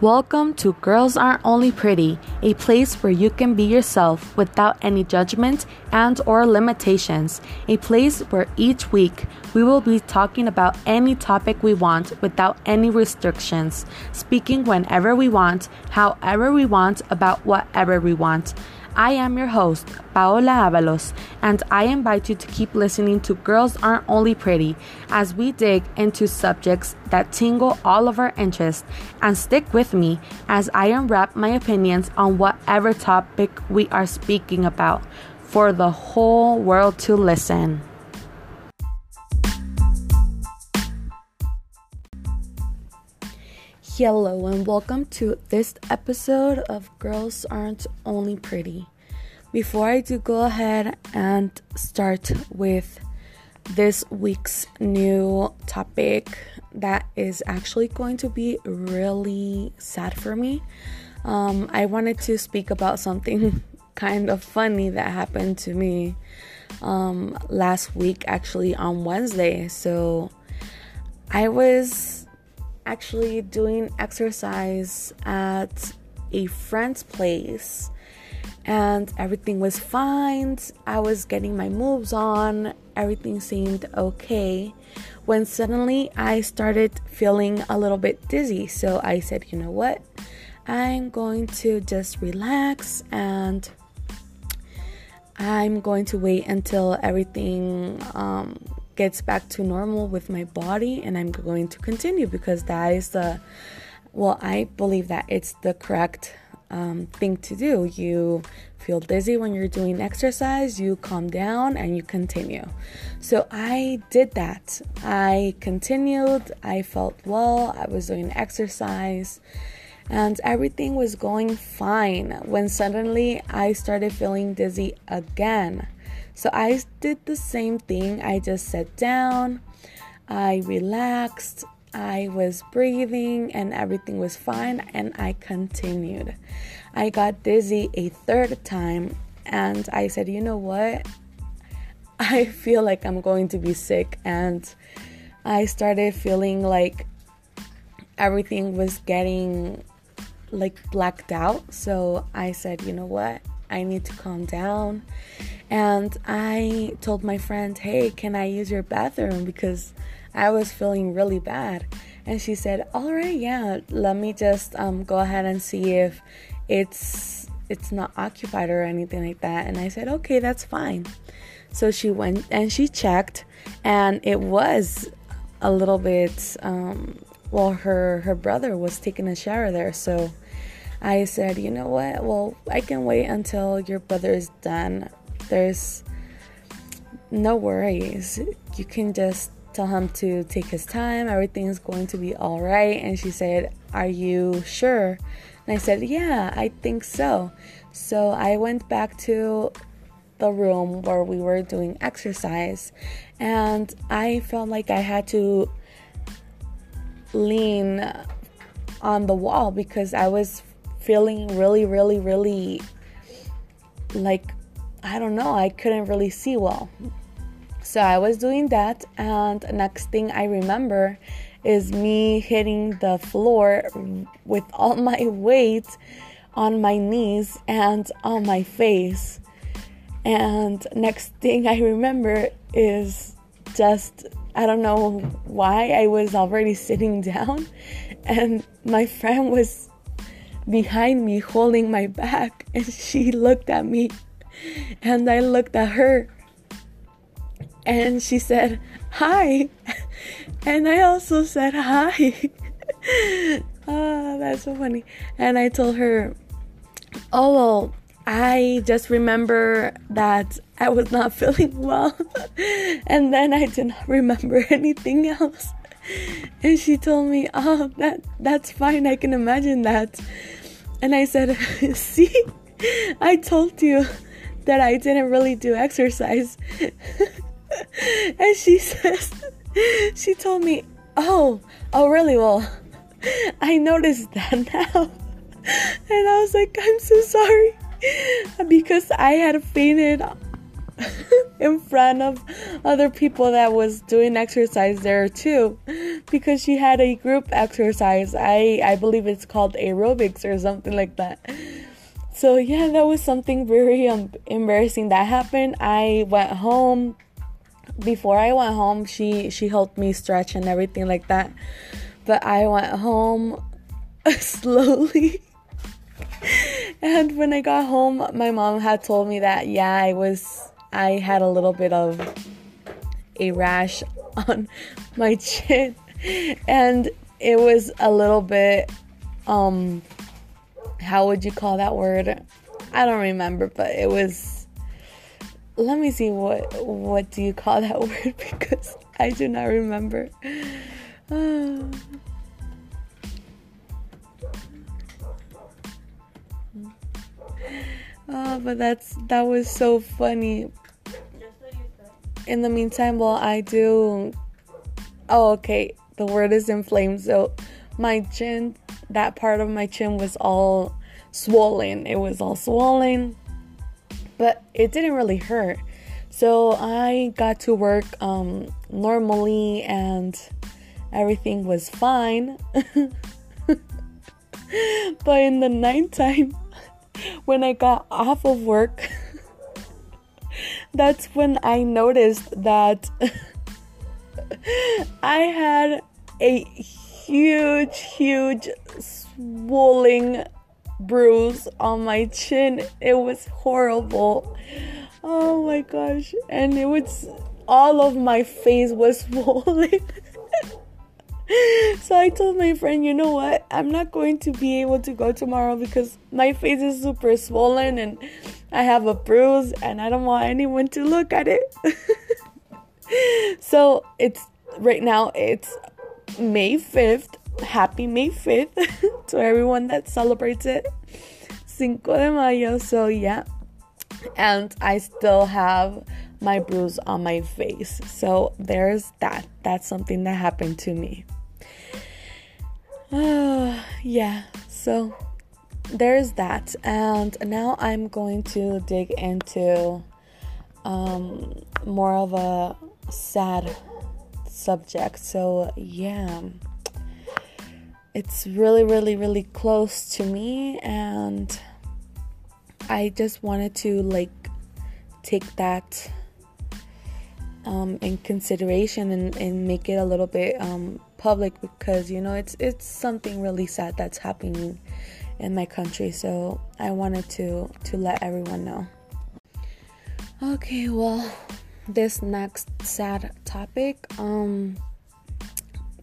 Welcome to Girls Aren't Only Pretty, a place where you can be yourself without any judgment and or limitations. A place where each week we will be talking about any topic we want without any restrictions, speaking whenever we want, however we want, about whatever we want. I am your host, Paola Avalos, and I invite you to keep listening to Girls Aren't Only Pretty as we dig into subjects that tingle all of our interest. And stick with me as I unwrap my opinions on whatever topic we are speaking about for the whole world to listen. Hello, and welcome to this episode of Girls Aren't Only Pretty. Before I do go ahead and start with this week's new topic, that is actually going to be really sad for me, um, I wanted to speak about something kind of funny that happened to me um, last week, actually on Wednesday. So I was actually doing exercise at a friend's place and everything was fine. I was getting my moves on, everything seemed okay. When suddenly I started feeling a little bit dizzy, so I said, you know what? I'm going to just relax and I'm going to wait until everything um, gets back to normal with my body and I'm going to continue because that is the well, I believe that it's the correct um, thing to do. You feel dizzy when you're doing exercise, you calm down and you continue. So I did that. I continued, I felt well, I was doing exercise, and everything was going fine when suddenly I started feeling dizzy again. So I did the same thing. I just sat down, I relaxed, I was breathing, and everything was fine, and I continued. I got dizzy a third time, and I said, you know what? I feel like I'm going to be sick, and I started feeling like everything was getting like blacked out. So I said, you know what? I need to calm down. And I told my friend, hey, can I use your bathroom? Because I was feeling really bad. And she said, all right, yeah, let me just um, go ahead and see if it's it's not occupied or anything like that. And I said, okay, that's fine. So she went and she checked, and it was a little bit. Um, well, her her brother was taking a shower there, so I said, you know what? Well, I can wait until your brother is done. There's no worries. You can just tell him to take his time. Everything's going to be all right. And she said, Are you sure? And I said, Yeah, I think so. So I went back to the room where we were doing exercise and I felt like I had to lean on the wall because I was feeling really, really, really like I don't know, I couldn't really see well. So I was doing that, and next thing I remember is me hitting the floor with all my weight on my knees and on my face. And next thing I remember is just I don't know why I was already sitting down and my friend was behind me holding my back and she looked at me and I looked at her and she said hi. And I also said hi. Oh that's so funny. And I told her oh well I just remember that I was not feeling well and then I did not remember anything else. And she told me oh that that's fine. I can imagine that and I said, See, I told you that I didn't really do exercise. and she says, She told me, Oh, oh, really? Well, I noticed that now. And I was like, I'm so sorry. Because I had fainted in front of other people that was doing exercise there too because she had a group exercise. I i believe it's called aerobics or something like that. So yeah that was something very um, embarrassing that happened. I went home. Before i went home she she helped me stretch and everything like that. But i went home slowly. And when I got home, my mom had told me that yeah, I was I had a little bit of a rash on my chin and it was a little bit um how would you call that word? I don't remember, but it was let me see what what do you call that word because I do not remember. Oh, but that's that was so funny. In the meantime, well, I do. Oh, okay. The word is inflamed. So my chin, that part of my chin was all swollen. It was all swollen, but it didn't really hurt. So I got to work um, normally and everything was fine. but in the nighttime, when I got off of work, that's when I noticed that I had a huge, huge swelling bruise on my chin. It was horrible. Oh my gosh. And it was all of my face was swollen. so I told my friend, you know what? I'm not going to be able to go tomorrow because my face is super swollen and I have a bruise and I don't want anyone to look at it. so it's right now it's May 5th. Happy May 5th to everyone that celebrates it. Cinco de Mayo. So yeah. And I still have my bruise on my face. So there's that. That's something that happened to me. Uh, yeah, so there's that. And now I'm going to dig into um, more of a sad subject. So, yeah, it's really, really, really close to me, and I just wanted to like take that um, in consideration and, and make it a little bit um, public because you know it's it's something really sad that's happening in my country. So i wanted to to let everyone know. Okay well this next sad topic um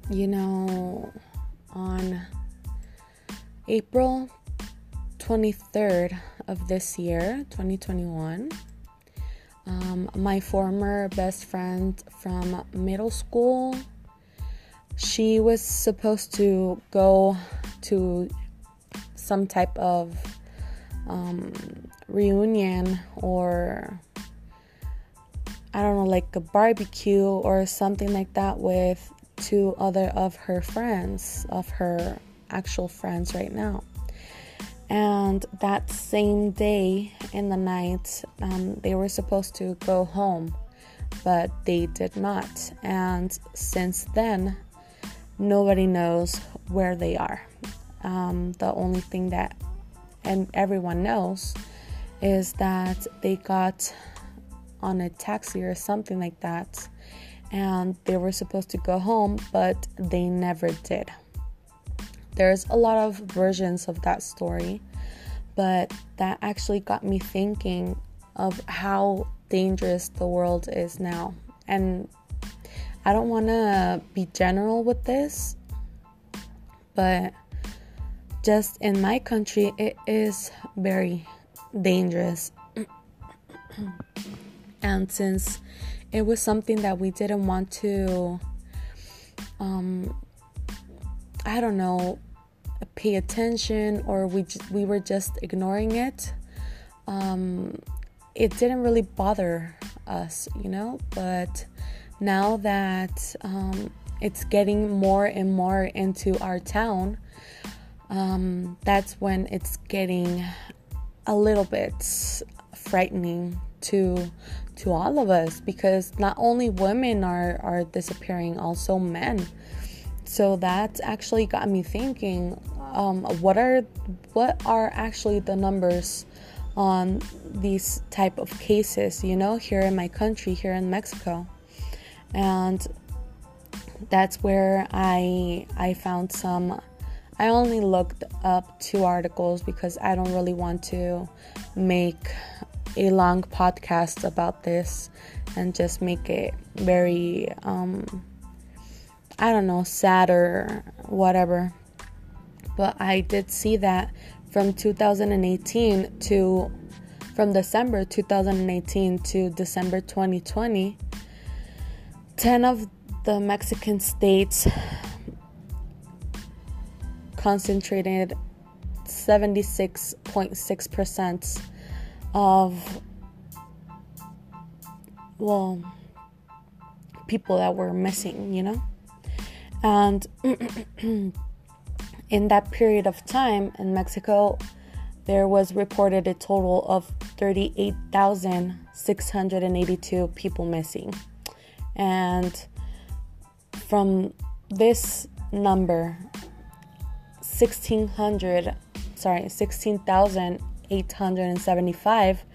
you know on april 23rd of this year 2021 um, my former best friend from middle school she was supposed to go to some type of um, reunion or I don't know, like a barbecue or something like that with two other of her friends, of her actual friends right now. And that same day in the night, um, they were supposed to go home, but they did not. And since then, nobody knows where they are. Um, the only thing that and everyone knows is that they got on a taxi or something like that and they were supposed to go home but they never did there's a lot of versions of that story but that actually got me thinking of how dangerous the world is now and I don't want to be general with this, but just in my country, it is very dangerous. and since it was something that we didn't want to, um, I don't know, pay attention or we we were just ignoring it. Um, it didn't really bother us, you know, but now that um, it's getting more and more into our town, um, that's when it's getting a little bit frightening to to all of us because not only women are are disappearing, also men. So that actually got me thinking um, what are what are actually the numbers on these type of cases you know here in my country here in Mexico and that's where I I found some I only looked up two articles because I don't really want to make a long podcast about this and just make it very um I don't know sad or whatever. But I did see that from 2018 to from December 2018 to December 2020 10 of the Mexican states concentrated 76.6% of well people that were missing, you know? And In that period of time in Mexico, there was reported a total of 38,682 people missing. And from this number, 1600 sorry 16,875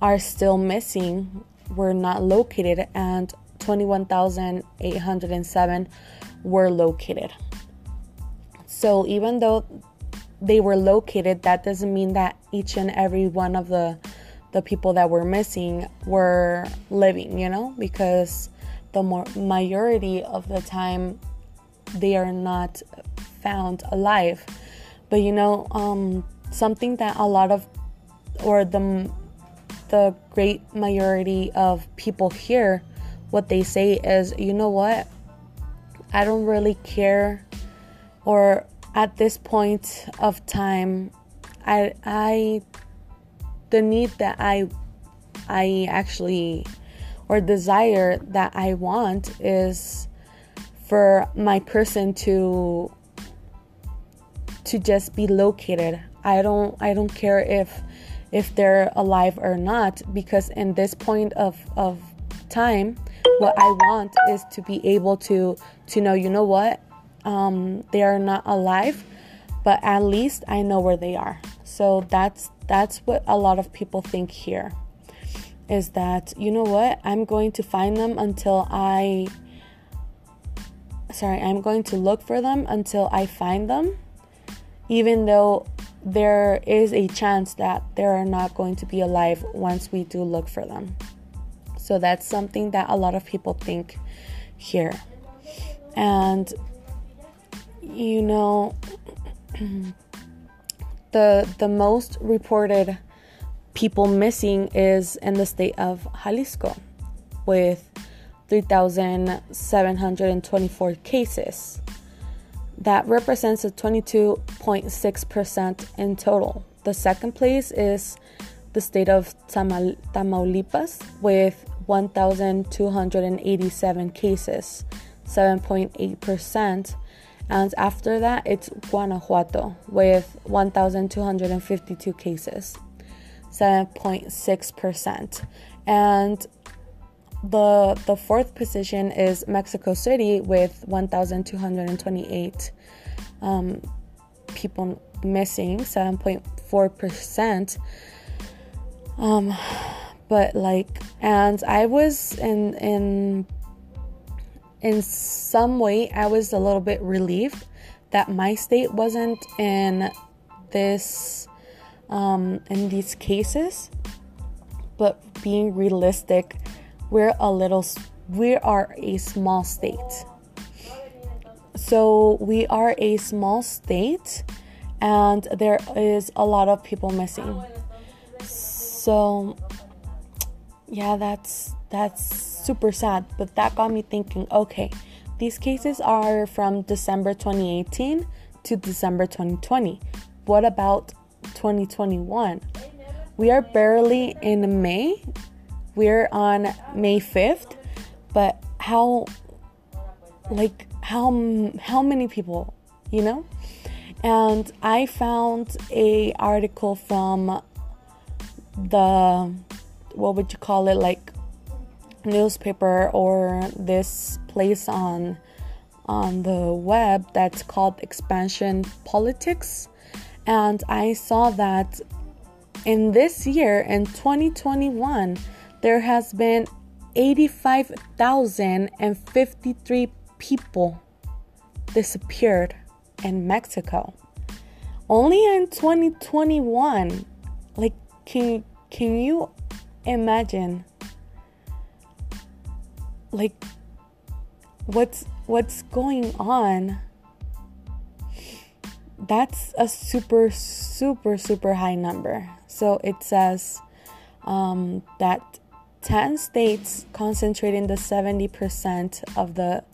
are still missing were not located and 21,807 were located. So even though they were located, that doesn't mean that each and every one of the the people that were missing were living, you know, because the more majority of the time they are not found alive. But you know, um, something that a lot of or the the great majority of people here what they say is, you know what? I don't really care or at this point of time i i the need that i i actually or desire that i want is for my person to to just be located. I don't i don't care if if they're alive or not because in this point of of time what i want is to be able to to know you know what? Um, they are not alive, but at least I know where they are. So that's that's what a lot of people think here is that you know what I'm going to find them until I sorry I'm going to look for them until I find them even though there is a chance that they are not going to be alive once we do look for them. So that's something that a lot of people think here. And you know the the most reported people missing is in the state of Jalisco with 3724 cases. That represents a 22.6% in total. The second place is the state of Tamaulipas with 1287 cases 7.8% and after that, it's Guanajuato with 1,252 cases, 7.6%. And the the fourth position is Mexico City with 1,228 um, people missing, 7.4%. Um, but like, and I was in in in some way, I was a little bit relieved that my state wasn't in this um, in these cases. But being realistic, we're a little we are a small state. So we are a small state and there is a lot of people missing. So yeah, that's that's super sad, but that got me thinking okay, these cases are from December 2018 to December 2020. What about 2021? We are barely in May. We're on May 5th, but how like how how many people, you know? And I found a article from the what would you call it like newspaper or this place on on the web that's called Expansion Politics and I saw that in this year in 2021 there has been 85,053 people disappeared in Mexico. Only in 2021. Like can can you imagine like what's what's going on that's a super super super high number. So it says um, that 10 states concentrating the 70% of the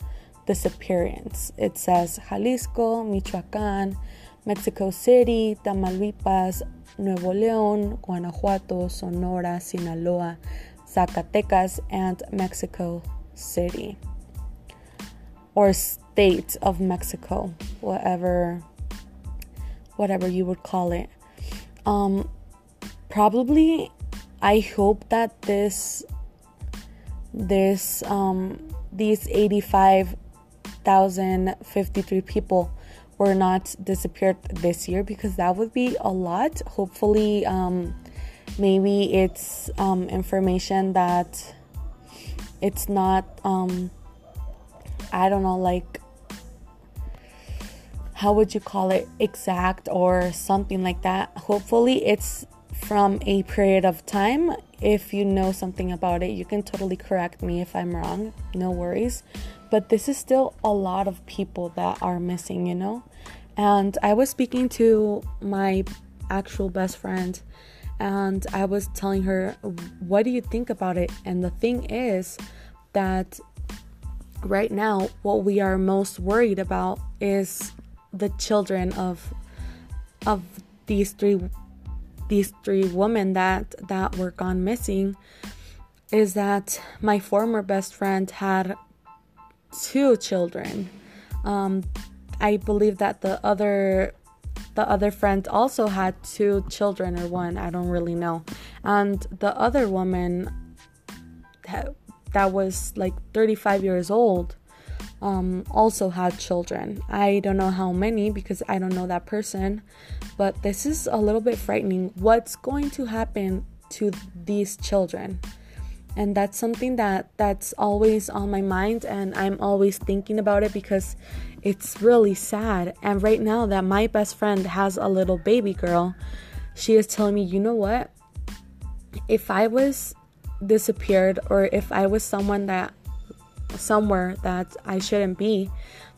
disappearance. It says jalisco michoacan mexico city tamaulipas nuevo león guanajuato sonora sinaloa zacatecas and mexico city. Or state of Mexico, whatever whatever you would call it. Um probably I hope that this this um these 85,053 people were not disappeared this year because that would be a lot. Hopefully um maybe it's um information that it's not um I don't know like how would you call it exact or something like that. Hopefully it's from a period of time. If you know something about it you can totally correct me if i'm wrong. No worries. But this is still a lot of people that are missing you know? And i was speaking to my actual best friend and I was telling her, What do you think about it? And the thing is that right now, what we are most worried about is the children of of these three these three women that that were gone missing is that my former best friend had two children um, i believe that the other the other friend also had two children or one, I don't really know. And the other woman that was like 35 years old um, also had children. I don't know how many because I don't know that person, but this is a little bit frightening. What's going to happen to these children? And that's something that that's always on my mind and I'm always thinking about it because it's really sad. And right now, that my best friend has a little baby girl, she is telling me, you know what? If I was disappeared or if I was someone that somewhere that I shouldn't be,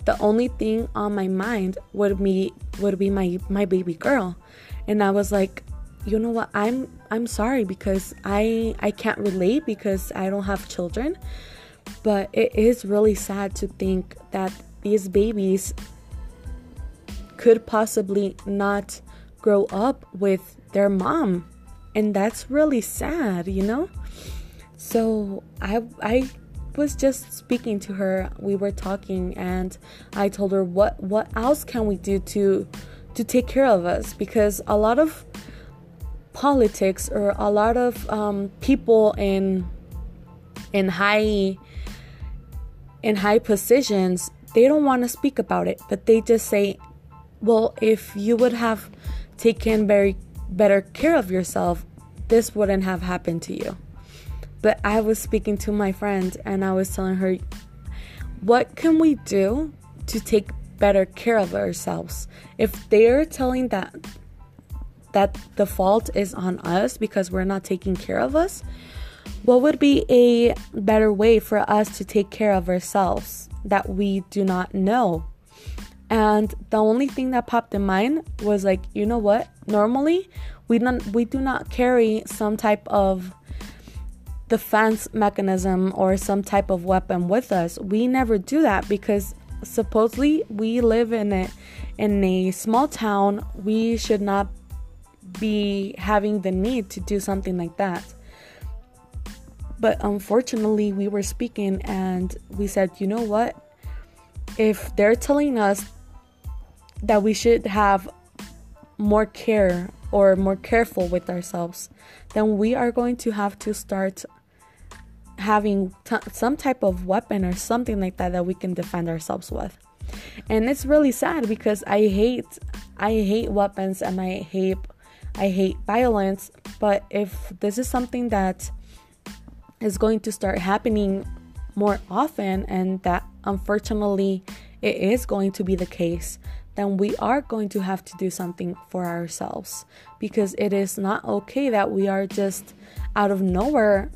the only thing on my mind would be would be my my baby girl. And I was like, you know what? I'm I'm sorry because I I can't relate because I don't have children. But it is really sad to think that these babies could possibly not grow up with their mom and that's really sad you know so i i was just speaking to her we were talking and i told her what what else can we do to to take care of us because a lot of politics or a lot of um, people in in high in high positions they don't want to speak about it, but they just say, well, if you would have taken very better care of yourself, this wouldn't have happened to you. But I was speaking to my friend and I was telling her, what can we do to take better care of ourselves? If they're telling that that the fault is on us because we're not taking care of us, what would be a better way for us to take care of ourselves? that we do not know. And the only thing that popped in mind was like, you know what? Normally, we don't we do not carry some type of defense mechanism or some type of weapon with us. We never do that because supposedly we live in a in a small town. We should not be having the need to do something like that. But unfortunately, we were speaking and we said, you know what? If they're telling us that we should have more care or more careful with ourselves, then we are going to have to start having t- some type of weapon or something like that that we can defend ourselves with. And it's really sad because I hate I hate weapons and I hate I hate violence, but if this is something that is going to start happening more often and that unfortunately it is going to be the case, then we are going to have to do something for ourselves because it is not okay that we are just out of nowhere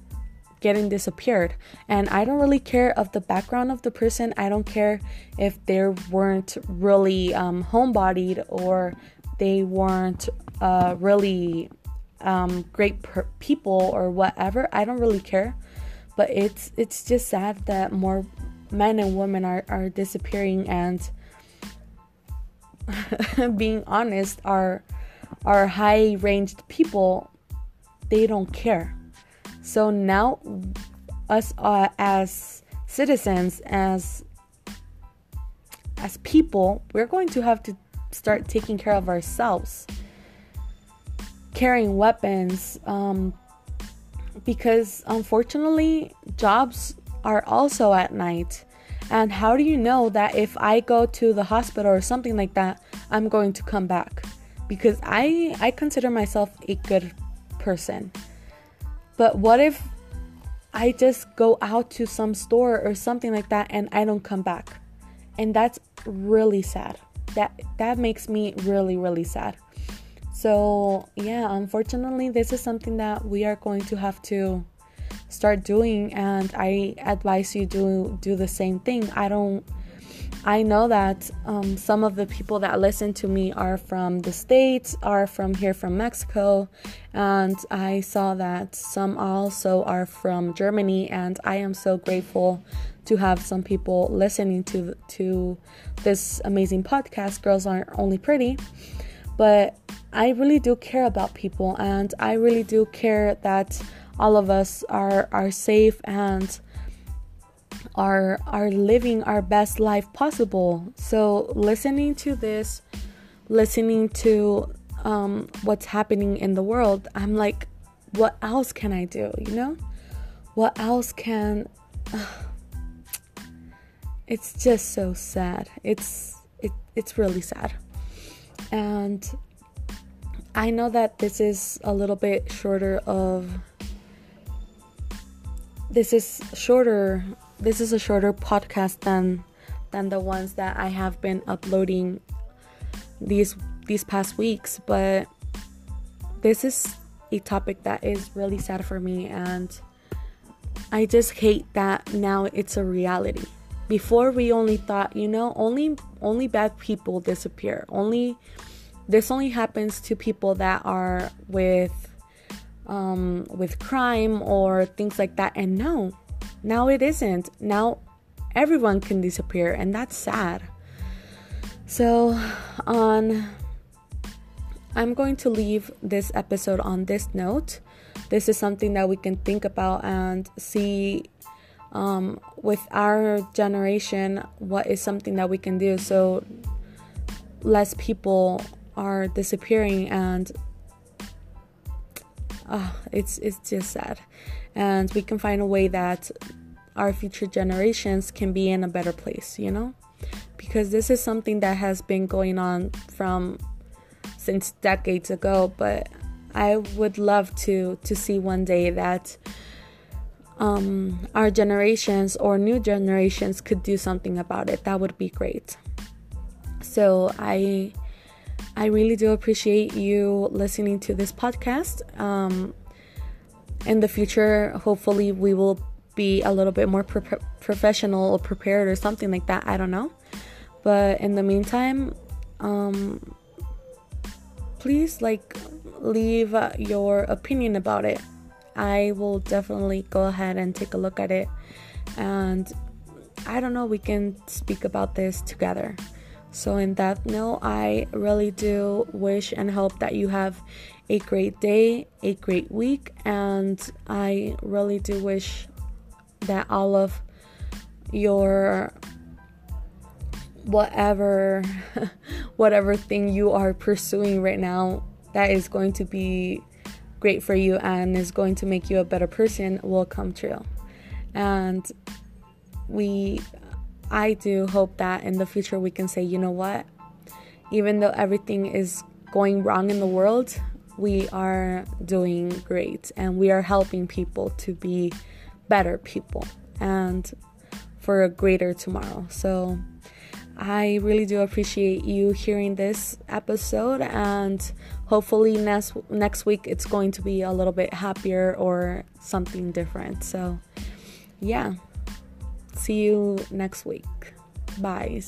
getting disappeared. And I don't really care of the background of the person. I don't care if they weren't really um, homebodied or they weren't uh, really um, great per- people or whatever. I don't really care. But it's it's just sad that more men and women are, are disappearing and being honest, our our high ranged people they don't care. So now us uh, as citizens as as people, we're going to have to start taking care of ourselves. Carrying weapons um, because unfortunately jobs are also at night and how do you know that if I go to the hospital or something like that, I'm going to come back? Because I I consider myself a good person. But what if I just go out to some store or something like that and I don't come back? And that's really sad. That that makes me really really sad. So, yeah, unfortunately, this is something that we are going to have to start doing and I advise you do do the same thing. I don't I know that um, some of the people that listen to me are from the States, are from here from Mexico, and I saw that some also are from Germany, and I am so grateful to have some people listening to to this amazing podcast. Girls aren't only pretty, but I really do care about people, and I really do care that all of us are are safe and are are living our best life possible. So listening to this, listening to um, what's happening in the world, I'm like, what else can I do? You know, what else can? Uh, it's just so sad. It's it it's really sad, and I know that this is a little bit shorter of this is shorter this is a shorter podcast than than the ones that I have been uploading these these past weeks but this is a topic that is really sad for me and I just hate that now it's a reality. Before we only thought, you know, only only bad people disappear. Only this only happens to people that are with um, with crime or things like that. And no, now it isn't. Now everyone can disappear, and that's sad. So, on, I'm going to leave this episode on this note. This is something that we can think about and see um, with our generation what is something that we can do so less people are disappearing and uh, it's it's just sad and we can find a way that our future generations can be in a better place you know? Because this is something that has been going on from since decades ago but i would love to to see one day that um, our generations or new generations could do something about it. That would be great. So i I really do appreciate you listening to this podcast. Um, in the future, hopefully, we will be a little bit more pre- professional or prepared or something like that. I don't know. But in the meantime, um, please like leave your opinion about it. I will definitely go ahead and take a look at it. And I don't know, we can speak about this together. So, in that note, I really do wish and hope that you have a great day, a great week, and I really do wish that all of your whatever whatever thing you are pursuing right now that is going to be great for you and is going to make you a better person will come true. And we, I do hope that in the future we can say, you know what, even though everything is going wrong in the world, we are doing great and we are helping people to be better people and for a greater tomorrow. So I really do appreciate you hearing this episode and hopefully next next week it's going to be a little bit happier or something different. So yeah. See you next week. Bye.